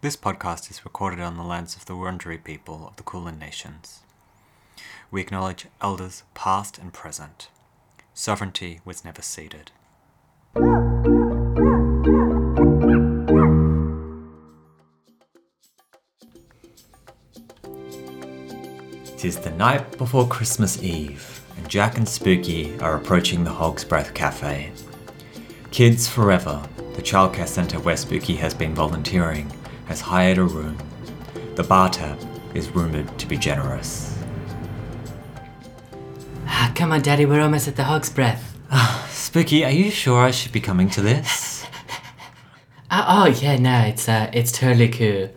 This podcast is recorded on the lands of the Wurundjeri people of the Kulin Nations. We acknowledge elders past and present. Sovereignty was never ceded. Tis the night before Christmas Eve, and Jack and Spooky are approaching the Hog's Breath Cafe. Kids Forever, the childcare centre where Spooky has been volunteering, has hired a room. The bar tab is rumoured to be generous. Ah, come on, Daddy, we're almost at the Hog's Breath. Spooky, are you sure I should be coming to this? Ah, oh, yeah, no, it's uh, it's totally cool.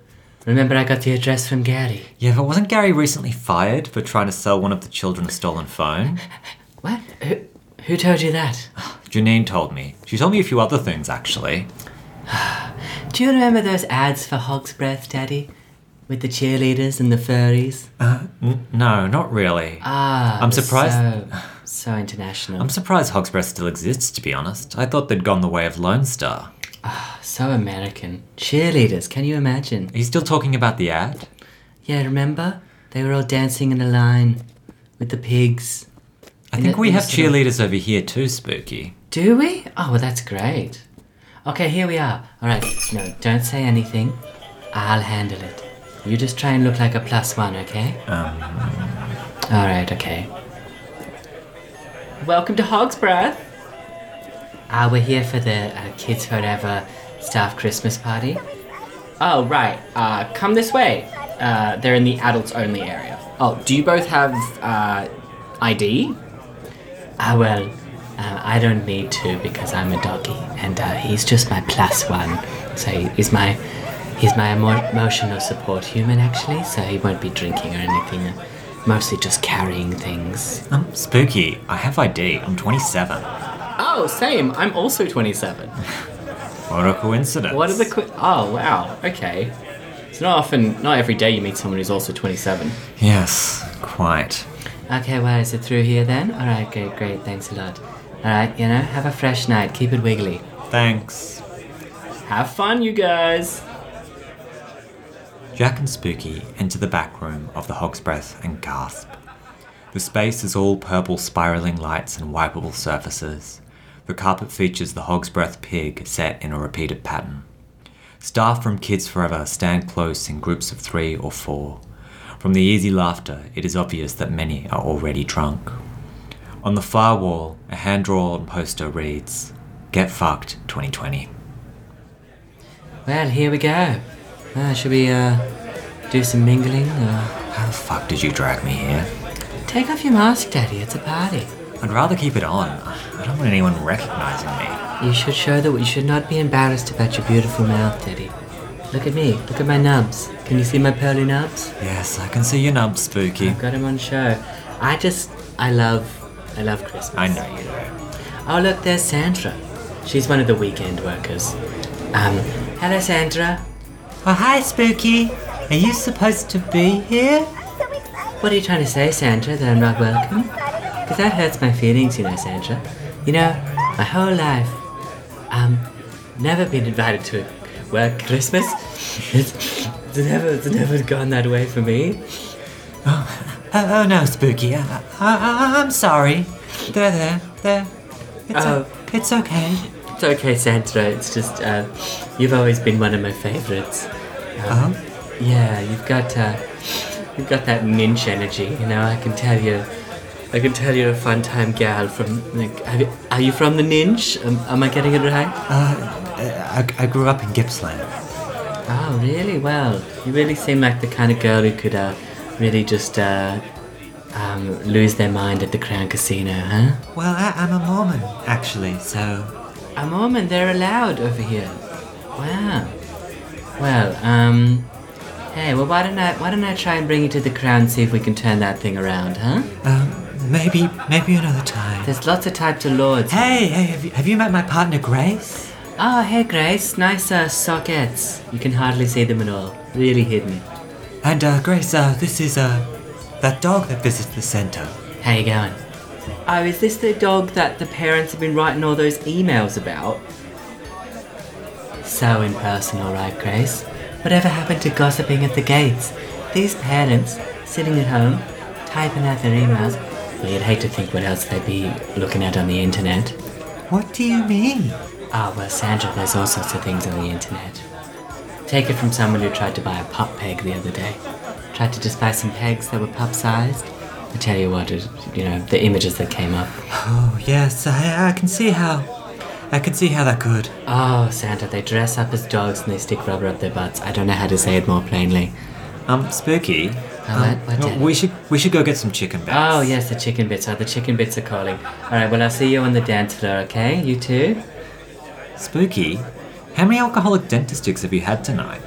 Remember, I got the address from Gary. Yeah, but wasn't Gary recently fired for trying to sell one of the children a stolen phone? What? Who, who told you that? Janine told me. She told me a few other things, actually. Do you remember those ads for Hog's Breath, Daddy? With the cheerleaders and the furries? Uh, n- no, not really. Ah, I'm surprised- So, so international. I'm surprised Hog's Breath still exists, to be honest. I thought they'd gone the way of Lone Star. Ah, so American. Cheerleaders, can you imagine? Are you still talking about the ad? Yeah, remember? They were all dancing in a line with the pigs. I In think we have sort of- cheerleaders over here too, Spooky. Do we? Oh, well, that's great. Okay, here we are. All right, no, don't say anything. I'll handle it. You just try and look like a plus one, okay? Um, All right, okay. Welcome to Hog's Breath. Ah, we're here for the uh, Kids Forever staff Christmas party. Oh, right. Uh, come this way. Uh, they're in the adults only area. Oh, do you both have uh, ID? Ah, well, uh, I don't need to because I'm a doggy, and uh, he's just my plus one. So he's my he's my emo- emotional support human actually. So he won't be drinking or anything. Mostly just carrying things. um, Spooky, I have ID. I'm 27. Oh, same. I'm also 27. What a coincidence. What are the qu- Oh, wow. Okay. It's not often, not every day you meet someone who's also 27. Yes, quite. Okay, well, is it through here then? All right, great, great. Thanks a lot. All right, you know, have a fresh night. Keep it wiggly. Thanks. Have fun, you guys. Jack and Spooky enter the back room of the Hog's Breath and gasp. The space is all purple spiraling lights and wipeable surfaces. The carpet features the Hog's Breath pig set in a repeated pattern. Staff from Kids Forever stand close in groups of three or four. From the easy laughter, it is obvious that many are already drunk. On the far wall, a hand drawn poster reads, Get Fucked 2020. Well, here we go. Uh, should we, uh, do some mingling? Or... How the fuck did you drag me here? Take off your mask, Daddy. It's a party. I'd rather keep it on. I don't want anyone recognizing me. You should show that you should not be embarrassed about your beautiful mouth, Daddy. Look at me. Look at my nubs. Can you see my pearly nubs? Yes, I can see your nubs, Spooky. I've got them on show. I just, I love, I love Christmas. I know you do. Oh, look, there's Sandra. She's one of the weekend workers. Um, hello, Sandra. Oh, hi, Spooky. Are you supposed to be here? What are you trying to say, Sandra, that I'm not welcome? Because that hurts my feelings, you know, Sandra. You know, my whole life, um, never been invited to work Christmas. It's, it's never, it's never gone that way for me. Oh, oh no, Spooky. I, I, I'm sorry. There, there, there. It's, Oh. it's okay. It's okay, Sandra. It's just, uh, you've always been one of my favorites. Um, Oh? Yeah, you've got, uh, you've got that ninch energy. You know, I can tell you, I can tell you're a fun time gal from. Like, you, are you from the ninch? Am, am I getting it right? Uh, I, I grew up in Gippsland. Oh, really? Well, you really seem like the kind of girl who could, uh, really just, uh, um, lose their mind at the Crown Casino, huh? Well, I, I'm a Mormon, actually, so. A Mormon, they're allowed over here. Wow. Well, um, hey, well, why don't I, why don't I try and bring you to the crown, see if we can turn that thing around, huh? Um, maybe, maybe another time. There's lots of types of lords. Hey, hey, have you, have you met my partner, Grace? Oh, hey, Grace, nice uh, sockets. You can hardly see them at all. Really hidden. And, uh, Grace, uh, this is, uh, that dog that visits the center. How you going? Oh, is this the dog that the parents have been writing all those emails about? So impersonal, right, Grace? Whatever happened to gossiping at the gates? These parents, sitting at home, typing out their emails. Well, you'd hate to think what else they'd be looking at on the internet. What do you mean? Ah, well, Sandra, there's all sorts of things on the internet. Take it from someone who tried to buy a pup peg the other day. Tried to just buy some pegs that were pup sized. I tell you what, it, you know, the images that came up. Oh, yes, I, I can see how. I can see how that could. Oh, Santa, they dress up as dogs and they stick rubber up their butts. I don't know how to say it more plainly. Um, Spooky. what- um, what no, we should we should go get some chicken bits. Oh, yes, the chicken bits. Oh, the chicken bits are calling. All right, well, I'll see you on the dance floor, okay? You too? Spooky. How many alcoholic dentist sticks have you had tonight?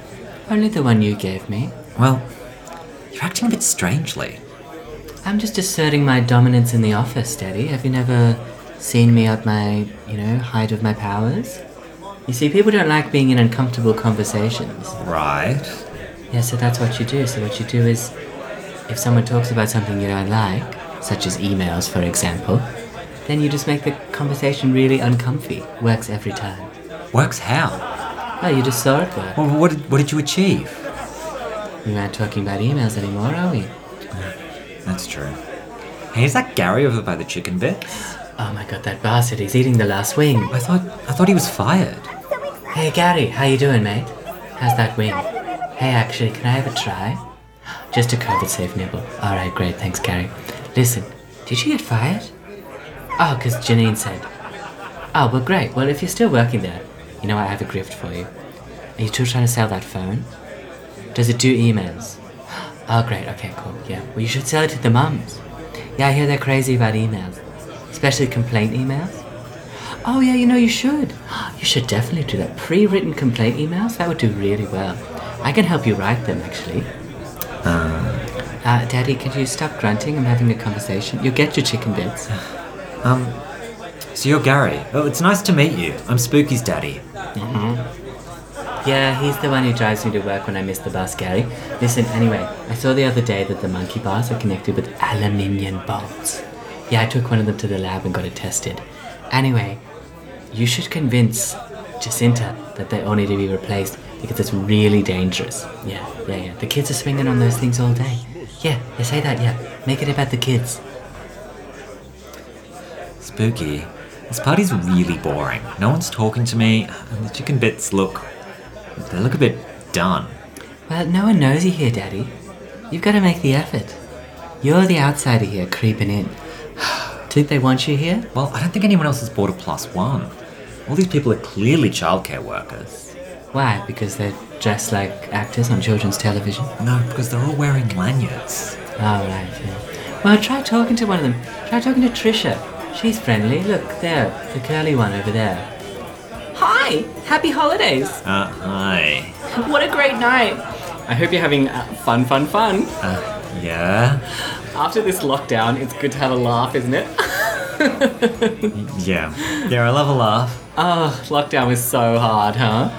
Only the one you gave me. Well, you're acting a bit strangely. I'm just asserting my dominance in the office, Daddy. Have you never seen me at my, you know, height of my powers? You see, people don't like being in uncomfortable conversations. Right. Yeah, so that's what you do. So what you do is, if someone talks about something you don't like, such as emails, for example, then you just make the conversation really uncomfy. Works every time. Works how? Oh, you just saw it work. Well, what did, what did you achieve? We aren't talking about emails anymore, are we? That's true. Hey, is that Gary over by the chicken bits? Oh my god, that bastard, he's eating the last wing. I thought I thought he was fired. Hey Gary, how you doing, mate? How's that wing? Hey, actually, can I have a try? Just a COVID-safe nibble. Alright, great, thanks, Gary. Listen, did you get fired? Oh, because Janine said. Oh, well, great. Well, if you're still working there, you know I have a grift for you. Are you still trying to sell that phone? Does it do emails? Oh, great. Okay, cool. Yeah. Well, you should sell it to the mums. Yeah, I hear they're crazy about emails, especially complaint emails. Oh, yeah, you know, you should. You should definitely do that. Pre written complaint emails? That would do really well. I can help you write them, actually. Uh, Daddy, could you stop grunting? I'm having a conversation. You'll get your chicken bits. Um, so you're Gary. Oh, it's nice to meet you. I'm Spooky's daddy. Mm-hmm. Yeah, he's the one who drives me to work when I miss the bus, Gary. Listen, anyway, I saw the other day that the monkey bars are connected with aluminium bolts. Yeah, I took one of them to the lab and got it tested. Anyway, you should convince Jacinta that they all need to be replaced because it's really dangerous. Yeah, yeah, yeah. The kids are swinging on those things all day. Yeah, they say that, yeah. Make it about the kids. Spooky. This party's really boring. No one's talking to me, and the chicken bits look. They look a bit done. Well, no one knows you here, Daddy. You've got to make the effort. You're the outsider here, creeping in. Think they want you here? Well, I don't think anyone else has bought a plus one. All these people are clearly childcare workers. Why? Because they're dressed like actors on children's television? No, because they're all wearing lanyards. Oh, right. Yeah. Well, try talking to one of them. Try talking to Trisha. She's friendly. Look, there, the curly one over there. Hi! Happy holidays! Uh, hi. What a great night! I hope you're having uh, fun, fun, fun. Uh, yeah? After this lockdown, it's good to have a laugh, isn't it? Yeah. Yeah, I love a laugh. Oh, lockdown was so hard, huh?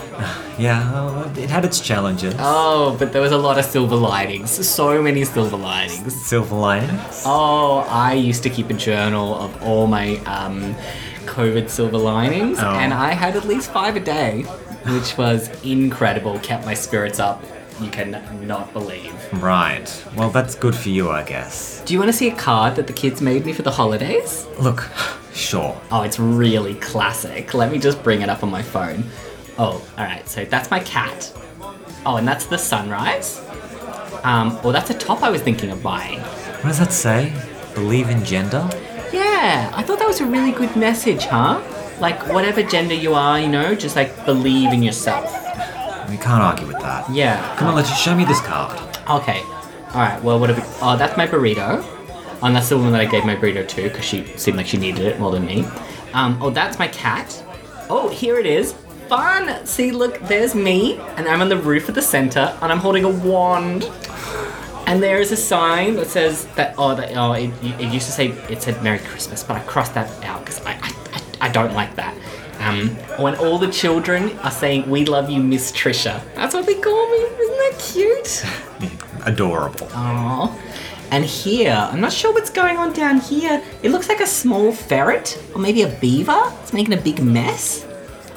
Yeah, it had its challenges. Oh, but there was a lot of silver linings. So many silver linings. Silver linings. Oh, I used to keep a journal of all my um, COVID silver linings, Oh. and I had at least five a day, which was incredible. Kept my spirits up. You can not believe. Right. Well, that's good for you, I guess. Do you want to see a card that the kids made me for the holidays? Look, sure. Oh, it's really classic. Let me just bring it up on my phone. Oh, alright, so that's my cat. Oh, and that's the sunrise. Um, well, that's a top I was thinking of buying. What does that say? Believe in gender? Yeah, I thought that was a really good message, huh? Like, whatever gender you are, you know, just like believe in yourself. We can't argue with that. Yeah. Come on, let's show me this card. Okay. Alright, well, what have we. Oh, that's my burrito. And that's the one that I gave my burrito to because she seemed like she needed it more than me. Um, oh, that's my cat. Oh, here it is. Fun! See, look, there's me, and I'm on the roof of the center, and I'm holding a wand. And there is a sign that says that oh that oh it, it used to say it said Merry Christmas, but I crossed that out because I, I, I I don't like that. Um, when all the children are saying "We love you, Miss Trisha," that's what they call me. Isn't that cute? Adorable. Aww. And here, I'm not sure what's going on down here. It looks like a small ferret or maybe a beaver. It's making a big mess.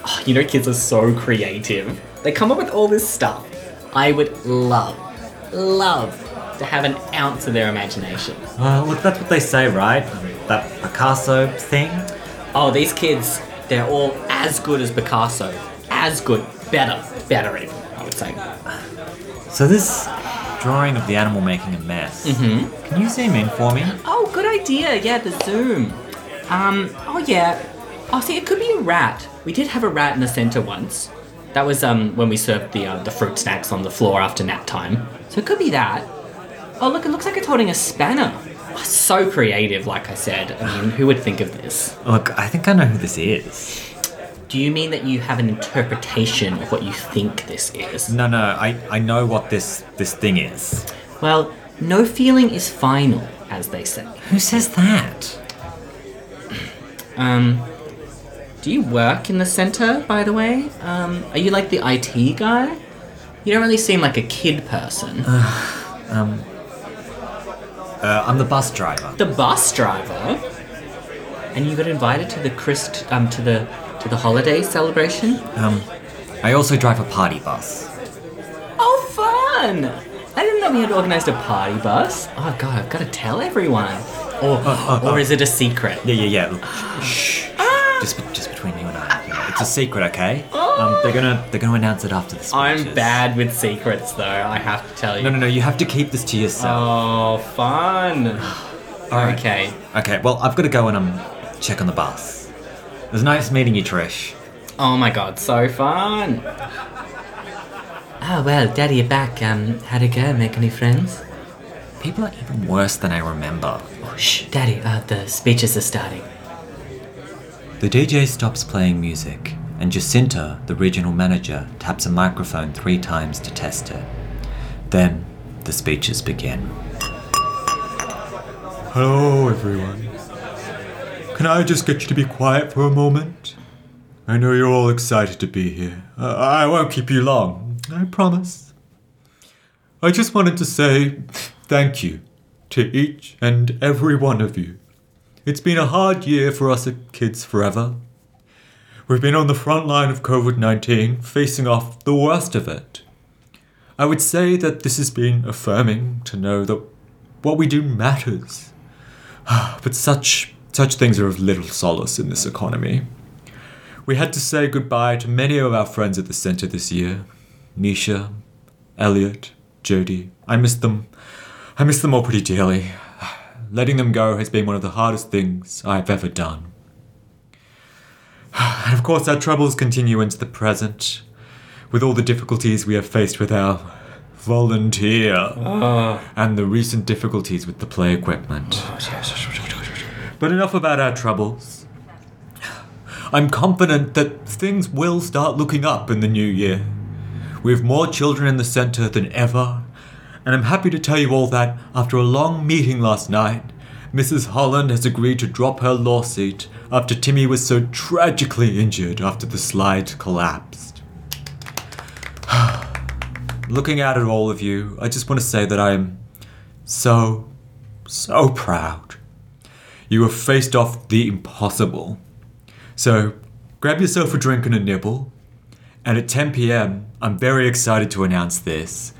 Oh, you know, kids are so creative. They come up with all this stuff. I would love, love to have an ounce of their imagination. Well, look, that's what they say, right? That Picasso thing. Oh, these kids, they're all as good as Picasso. As good. Better. Better even, I would say. So this drawing of the animal making a mess. Mm-hmm. Can you zoom in for me? Oh, good idea. Yeah, the zoom. Um, oh yeah. Oh, see, it could be a rat. We did have a rat in the center once. That was um when we served the uh, the fruit snacks on the floor after nap time. So it could be that. Oh, look, it looks like it's holding a spanner. So creative, like I said. I mean, who would think of this? Look, I think I know who this is. Do you mean that you have an interpretation of what you think this is? No, no, I, I know what this this thing is. Well, no feeling is final, as they say. Who says that? Um, do you work in the center, by the way? Um, are you like the IT guy? You don't really seem like a kid person. Uh, I'm the bus driver. the bus driver, and you got invited to the Christ um to the to the holiday celebration. Um, I also drive a party bus. Oh, fun! I didn't know we had organized a party bus. Oh god, I've got to tell everyone. Or, uh, or uh. is it a secret? Yeah, yeah, yeah. Shh. Just, be- just It's a secret, okay? Um, they're gonna, they're gonna announce it after the speeches. I'm bad with secrets, though. I have to tell you. No, no, no. You have to keep this to yourself. Oh, fun. All right. Okay. Okay. Well, I've got to go and um, check on the bus. It was nice meeting you, Trish. Oh my god, so fun. Oh well, Daddy, you're back. Um, how'd it go? Make any friends? People are even worse than I remember. Oh, shh, Daddy. Uh, the speeches are starting. The DJ stops playing music, and Jacinta, the regional manager, taps a microphone three times to test it. Then the speeches begin. Hello, everyone. Can I just get you to be quiet for a moment? I know you're all excited to be here. Uh, I won't keep you long, I promise. I just wanted to say thank you to each and every one of you. It's been a hard year for us at Kids Forever. We've been on the front line of COVID 19, facing off the worst of it. I would say that this has been affirming to know that what we do matters. But such such things are of little solace in this economy. We had to say goodbye to many of our friends at the centre this year. Nisha, Elliot, Jody. I miss them. I miss them all pretty dearly. Letting them go has been one of the hardest things I've ever done. And of course, our troubles continue into the present, with all the difficulties we have faced with our volunteer ah. and the recent difficulties with the play equipment. Oh, but enough about our troubles. I'm confident that things will start looking up in the new year. We have more children in the centre than ever, and I'm happy to tell you all that after a long meeting last night, Mrs. Holland has agreed to drop her lawsuit after Timmy was so tragically injured after the slide collapsed. Looking out at all of you, I just want to say that I am so, so proud. You have faced off the impossible. So, grab yourself a drink and a nibble. And at 10 pm, I'm very excited to announce this.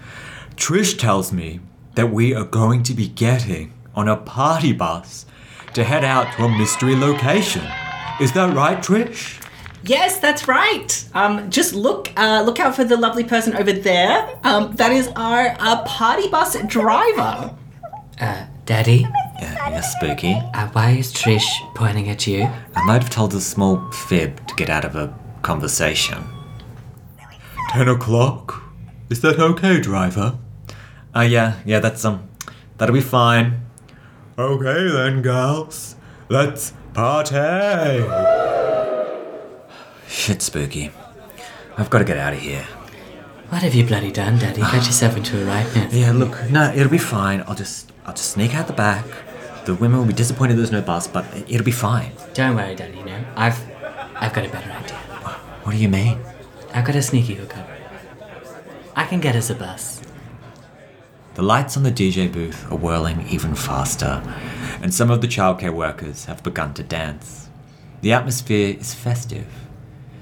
Trish tells me that we are going to be getting on a party bus to head out to a mystery location. Is that right, Trish? Yes, that's right. Um, just look, uh, look out for the lovely person over there. Um, that is our uh, party bus driver. Uh, Daddy, Yeah, yes, spooky. uh, why is Trish pointing at you? I might have told a small fib to get out of a conversation. 10 o'clock? Is that okay, driver? Oh yeah, yeah, that's um, that'll be fine. Okay then, girls, Let's party! Shit, spooky. I've got to get out of here. What have you bloody done, Daddy? Got yourself into a right mess. Yeah, look, no, it'll be fine. I'll just, I'll just sneak out the back. The women will be disappointed there's no bus, but it'll be fine. Don't worry, Daddy. You know, I've, I've got a better idea. What do you mean? I've got a sneaky hookup. I can get us a bus. The lights on the DJ booth are whirling even faster, and some of the childcare workers have begun to dance. The atmosphere is festive.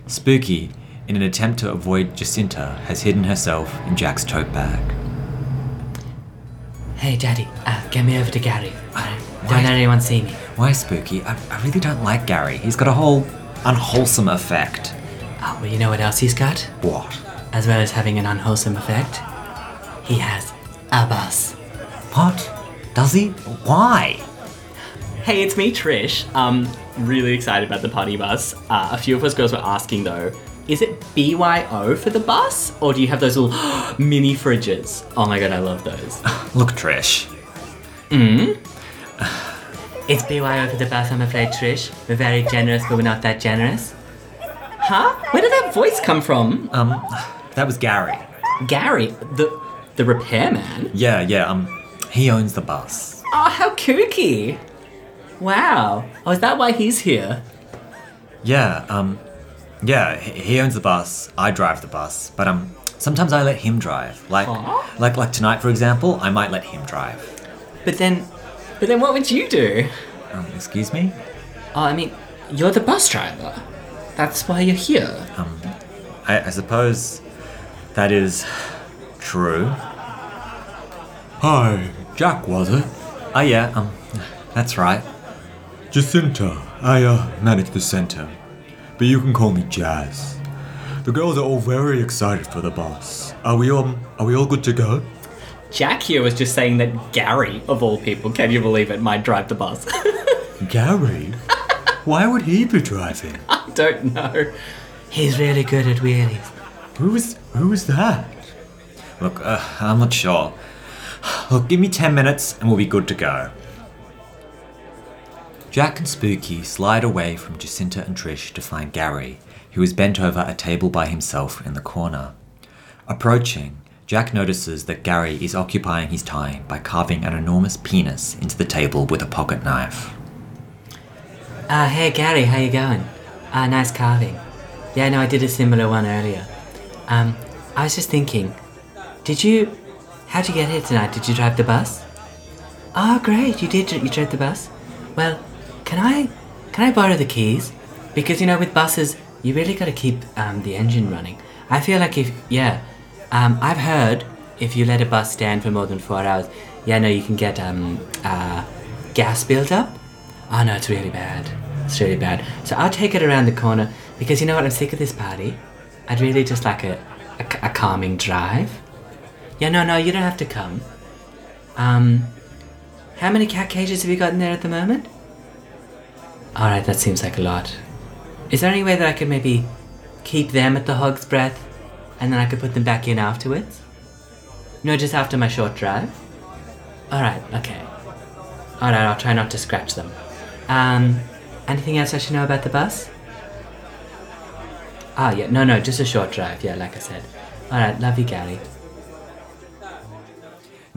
Spooky, in an attempt to avoid Jacinta, has hidden herself in Jack's tote bag. Hey, Daddy, uh, get me over to Gary. Uh, don't let anyone see me. Why, Spooky? I, I really don't like Gary. He's got a whole unwholesome effect. Oh, well, you know what else he's got? What? As well as having an unwholesome effect, he has a bus. What? Does he? Why? Hey, it's me, Trish. Um, really excited about the party bus. Uh, a few of us girls were asking though, is it BYO for the bus, or do you have those little mini fridges? Oh my god, I love those. Look, Trish. It's BYO for the bus, I'm afraid, Trish. We're very generous, but we're not that generous. Huh? Where did that voice come from? Um, that was Gary. Gary, the the repairman. Yeah, yeah, um, he owns the bus. Oh, how kooky! Wow. Oh, is that why he's here? Yeah, um, yeah, he he owns the bus. I drive the bus, but um, sometimes I let him drive. Like, Aw. like, like tonight, for example, I might let him drive. But then, but then, what would you do? Um, excuse me. Oh, I mean, you're the bus driver. That's why you're here. Um, I, I suppose that is true. Hi, Jack, was it? Oh yeah, um, that's right. Jacinta, I uh, manage the center, but you can call me Jazz. The girls are all very excited for the bus. Are we um, are we all good to go? Jack here was just saying that Gary, of all people, can you believe it, might drive the bus. Gary, why would he be driving? I don't know. He's really good at wheelies. Who is who is that? Look, uh, I'm not sure. Look, give me 10 minutes and we'll be good to go. Jack and Spooky slide away from Jacinta and Trish to find Gary, who is bent over a table by himself in the corner. Approaching, Jack notices that Gary is occupying his time by carving an enormous penis into the table with a pocket knife. Uh, hey, Gary, how you going? Uh, nice carving. Yeah, no, I did a similar one earlier. Um, I was just thinking, did you, how'd you get here tonight? Did you drive the bus? Oh, great, you did, you drove the bus? Well, can I, can I borrow the keys? Because, you know, with buses, you really gotta keep, um, the engine running. I feel like if, yeah, um, I've heard if you let a bus stand for more than four hours, yeah, no, you can get, um, uh, gas build-up. Oh no, it's really bad. It's really bad. So I'll take it around the corner because you know what? I'm sick of this party. I'd really just like a, a, a calming drive. Yeah, no, no, you don't have to come. Um, how many cat cages have you got in there at the moment? Alright, that seems like a lot. Is there any way that I could maybe keep them at the hog's breath and then I could put them back in afterwards? No, just after my short drive? Alright, okay. Alright, I'll try not to scratch them. Um, anything else I should know about the bus? Ah, yeah, no, no, just a short drive, yeah, like I said. Alright, love you, Gary.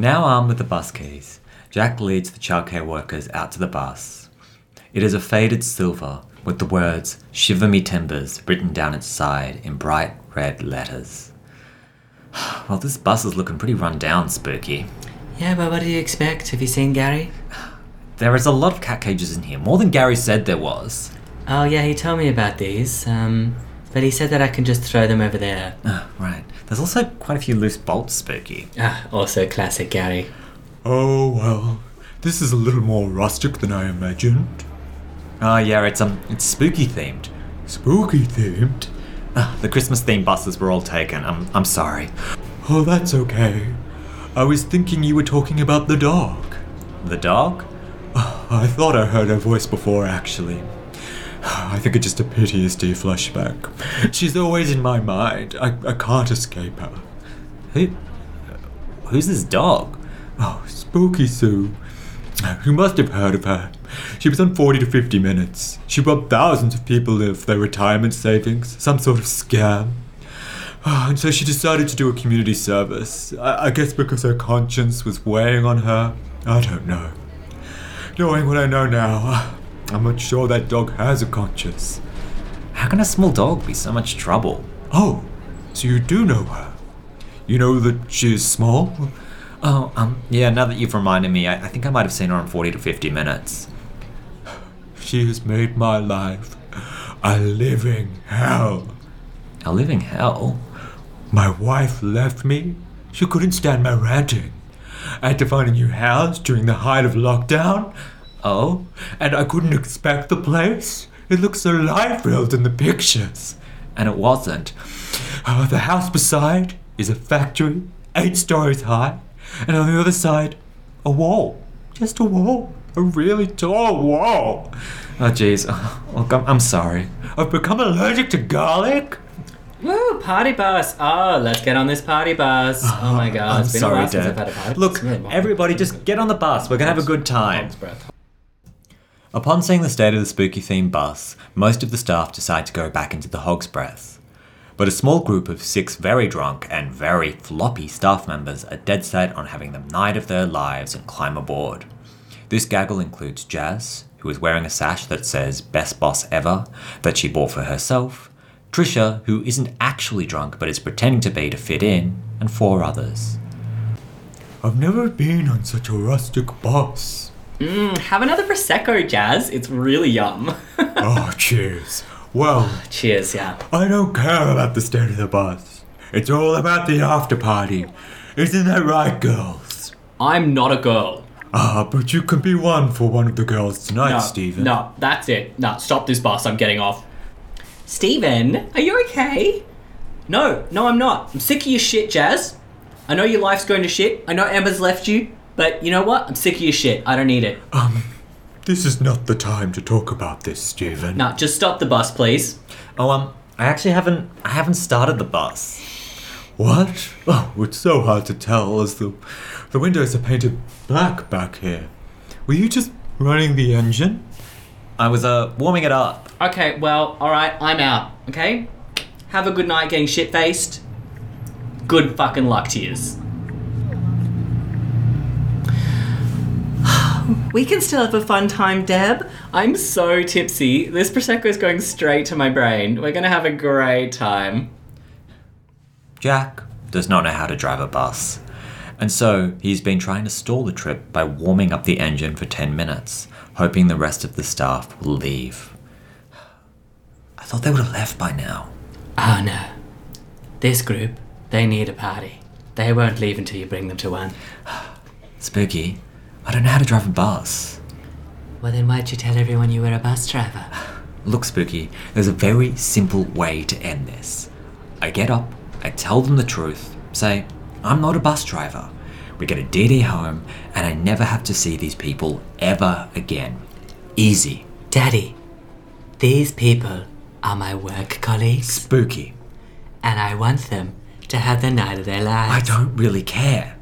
Now armed with the bus keys, Jack leads the childcare workers out to the bus. It is a faded silver with the words Shiver Me Timbers written down its side in bright red letters. Well, this bus is looking pretty run down, Spooky. Yeah, but what do you expect? Have you seen Gary? There is a lot of cat cages in here, more than Gary said there was. Oh, yeah, he told me about these. Um, but he said that I can just throw them over there. Ah, right. There's also quite a few loose bolts, Spooky. Ah, also classic Gary. Oh well, this is a little more rustic than I imagined. Oh yeah, it's um, it's spooky themed. Spooky themed. Ah, the Christmas themed buses were all taken. I'm I'm sorry. Oh, that's okay. I was thinking you were talking about the dog. The dog? I thought I heard her voice before, actually. I think it's just a PTSD flashback. She's always in my mind. I, I can't escape her. Who? Who's this dog? Oh, Spooky Sue. You must have heard of her. She was on 40 to 50 minutes. She robbed thousands of people of their retirement savings, some sort of scam. Ah, And so she decided to do a community service. I, I guess because her conscience was weighing on her. I don't know. Knowing what I know now, I'm not sure that dog has a conscience. How can a small dog be so much trouble? Oh, so you do know her? You know that she's small? Oh, um, yeah. Now that you've reminded me, I, I think I might have seen her in forty to fifty minutes. She has made my life a living hell. A living hell? My wife left me. She couldn't stand my ranting. I had to find a new house during the height of lockdown. Oh, and I couldn't expect the place. It looked so life filled in the pictures. And it wasn't. Oh, the house beside is a factory, eight stories high, and on the other side, a wall. Just a wall. A really tall wall. Oh, jeez. Oh, I'm- sorry. I've become allergic to garlic. Woo, party bus. Oh, let's get on this party bus. Oh my uh, god, I'm it's been a sorry, while since I've had a party bus. Look, really everybody just get on the bus. We're gonna have a good time. Upon seeing the state of the spooky themed bus, most of the staff decide to go back into the Hog's Breath. But a small group of six very drunk and very floppy staff members are dead set on having the night of their lives and climb aboard. This gaggle includes Jazz, who is wearing a sash that says Best Boss Ever, that she bought for herself, Trisha, who isn't actually drunk but is pretending to be to fit in, and four others. I've never been on such a rustic bus. Mm, have another prosecco, Jazz. It's really yum. Oh, cheers. Well, Cheers, yeah. I don't care about the state of the bus. It's all about the after party. Isn't that right, girls? I'm not a girl. Ah, but you can be one for one of the girls tonight, No, Stephen. no, that's it. No, stop this bus. I'm getting off. Steven, are you okay? No, no, I'm not. I'm sick of your shit, Jazz. I know your life's going to shit. I know Amber's left you. But you know what? I'm sick of your shit. I don't need it. Um, this is not the time to talk about this, Stephen. No, just stop the bus, please. Oh, um, I actually haven't, I haven't started the bus. What? Oh, it's so hard to tell as the the windows are painted black back here. Were you just running the engine? I was, uh, warming it up. Okay, well, alright, I'm out, okay? Have a good night getting shit faced. Good fucking luck to yous. We can still have a fun time, Deb. I'm so tipsy. This Prosecco is going straight to my brain. We're gonna have a great time. Jack does not know how to drive a bus, and so he's been trying to stall the trip by warming up the engine for 10 minutes, hoping the rest of the staff will leave. I thought they would have left by now. Oh no. This group, they need a party. They won't leave until you bring them to one. Spooky, I don't know how to drive a bus. Well, then why'd you tell everyone you were a bus driver? Look, Spooky, there's a very simple way to end this. I get up, I tell them the truth, say, I'm not a bus driver. We get a DD home, and I never have to see these people ever again. Easy. Daddy, these people are my work colleagues, Spooky. and I want them to have the night of their lives. I don't really care.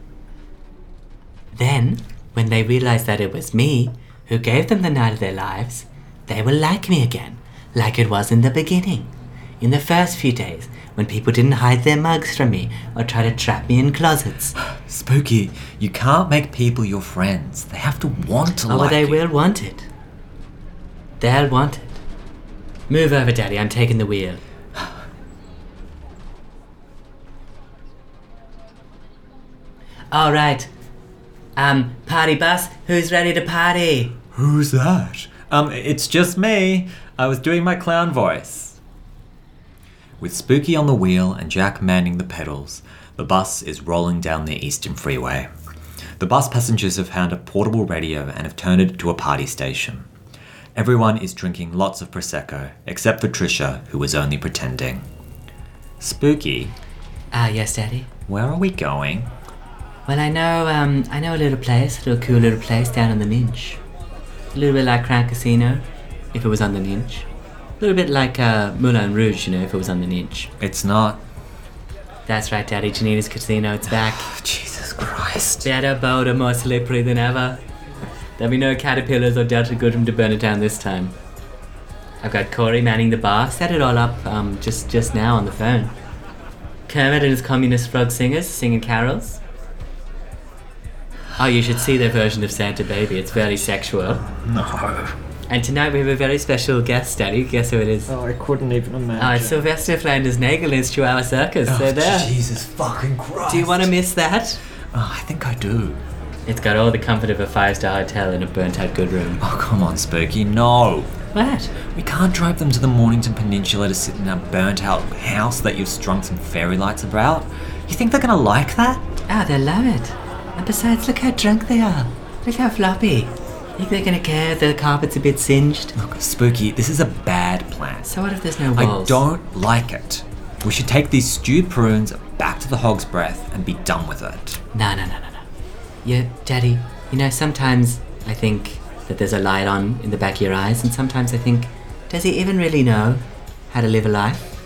Then, when they realize that it was me who gave them the night of their lives, they will like me again, like it was in the beginning. In the first few days, when people didn't hide their mugs from me or try to trap me in closets. Spooky, you can't make people your friends. They have to want to Oh, like they you. will want it. They'll want it. Move over, Daddy. I'm taking the wheel. All right. Um, party bus. Who's ready to party? Who's that? Um, it's just me. I was doing my clown voice. With Spooky on the wheel and Jack manning the pedals, the bus is rolling down the Eastern Freeway. The bus passengers have found a portable radio and have turned it into a party station. Everyone is drinking lots of Prosecco, except for Trisha, who is only pretending. Spooky, Ah, yes, Daddy. where are we going? Well, I know, um, I know a little place, a little cool little place down on the Ninch. A little bit like Crown Casino, if it was on the Ninch. A little bit like uh, Moulin Rouge, you know, if it was on the Ninch. It's not. That's right, Daddy. Janita's Casino, it's back. Jesus Christ. Better, bolder, more slippery than ever. There'll be no caterpillars or Delta Goodrum to burn it down this time. I've got Corey manning the bar. Set it all up um, just just now on the phone. Kermit and his communist frog singers singing carols. Oh, you should see their version of Santa Baby. It's very sexual. No. And tonight we have a very special guest, Daddy. Guess who it is? Oh, I couldn't even imagine. Oh, Sylvester Flanders Nagel is his Chihuahua Circus. Oh, they're there. Jesus fucking Christ. Do you want to miss that? Oh, I think I do. It's got all the comfort of a five star hotel in a burnt out good room. Oh, come on, Spooky. No. What? We can't drive them to the Mornington Peninsula to sit in a burnt out house that you've strung some fairy lights about. You think they're gonna like that? Ah, oh, they'll love it. Besides, look how drunk they are. Look how floppy. Think they're gonna care if the carpet's a bit singed? Look, Spooky, this is a bad plan. So what if there's no I walls? don't like it. We should take these stewed prunes back to the Hog's Breath and be done with it. No, no, no, no, no. Yeah, Daddy, you know, sometimes I think that there's a light on in the back of your eyes, and sometimes I think, does he even really know how to live a life?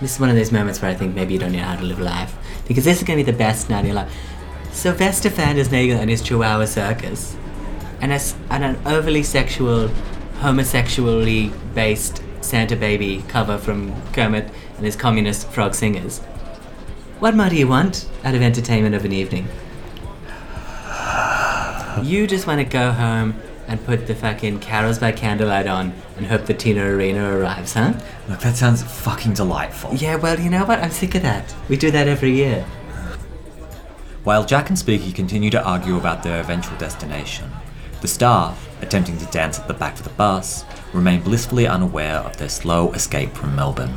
This is one of those moments where I think maybe you don't know how to live a life. Because this is going to be the best night of your life. Sylvester Nagel and his Chihuahua Circus, and, as, and an overly sexual, homosexually based Santa Baby cover from Kermit and his communist frog singers. What more do you want out of entertainment of an evening? You just want to go home and put the fucking carols by candlelight on and hope the Tina Arena arrives, huh? Look, that sounds fucking delightful. Yeah, well, you know what? I'm sick of that. We do that every year. While Jack and Spooky continue to argue about their eventual destination, the staff, attempting to dance at the back of the bus, remain blissfully unaware of their slow escape from Melbourne.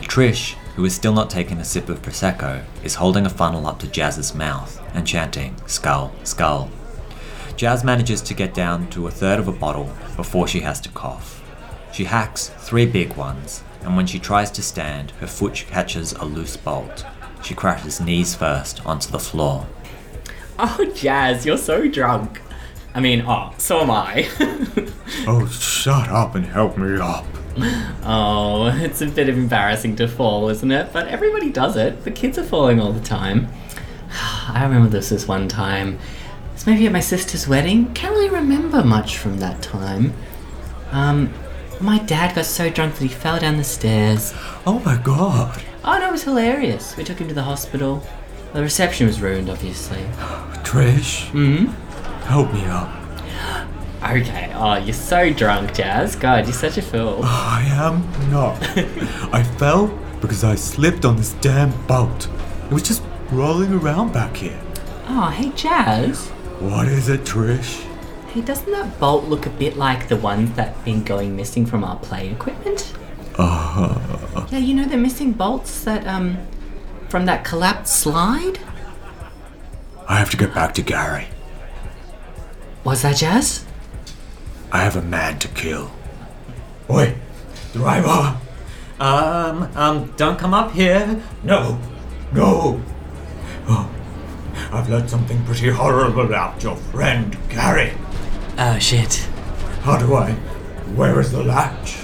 Trish, who is still not taking a sip of Prosecco, is holding a funnel up to Jazz's mouth and chanting, Skull, Skull. Jazz manages to get down to a third of a bottle before she has to cough. She hacks three big ones, and when she tries to stand, her foot catches a loose bolt. She crashes knees first onto the floor. Oh, Jazz, you're so drunk. I mean, oh, so am I. Oh, shut up and help me up. oh, it's a bit embarrassing to fall, isn't it? But everybody does it. The kids are falling all the time. I remember this this one time. It's maybe at my sister's wedding. Can't really remember much from that time. Um, my dad got so drunk that he fell down the stairs. Oh my god. Oh no, it was hilarious. We took him to the hospital. The reception was ruined, obviously. Trish, Hmm? help me up. Okay. Oh, you're so drunk, Jazz. God, you're such a fool. I am not. I fell because I slipped on this damn boat. It was just rolling around back here. Oh, hey, Jazz. What is it, Trish? Hey, doesn't that bolt look a bit like the ones that have been going missing from our play equipment? Uh, Yeah, you know the missing bolts that um from that collapsed slide. I have to get back to Gary. Was that Jazz? I have a man to kill. Oi, driver! Um, um, don't come up here. No, no. Oh, I've learned something pretty horrible about your friend Gary. Oh shit. How do I? Where is the latch?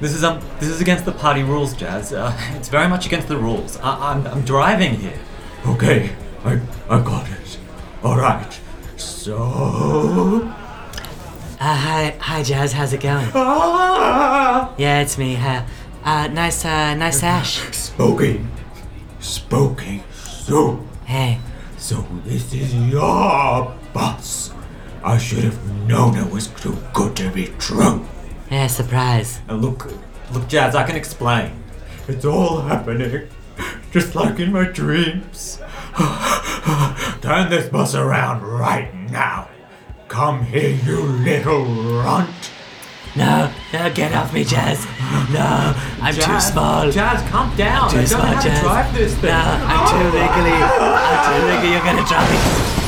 This is um, this is against the party rules, Jazz. Uh, it's very much against the rules. I- I'm, I'm driving here. Okay, I, I got it. All right. So. Uh, hi, hi, Jazz. How's it going? Ah! Yeah, it's me. Uh, uh nice, uh, nice ash. Smoking. Smoking So. Hey, So this is your bus. I should have known it was too good to be true. Yeah, surprise. Uh, look, look, Jazz. I can explain. It's all happening, just like in my dreams. Turn this bus around right now. Come here, you little runt. No, no, get off me, Jazz. No, I'm too small. Jazz, calm down. Too I don't know small, how to Jazz. drive this thing. No, I'm too legally. I'm too legally. You're gonna drop me.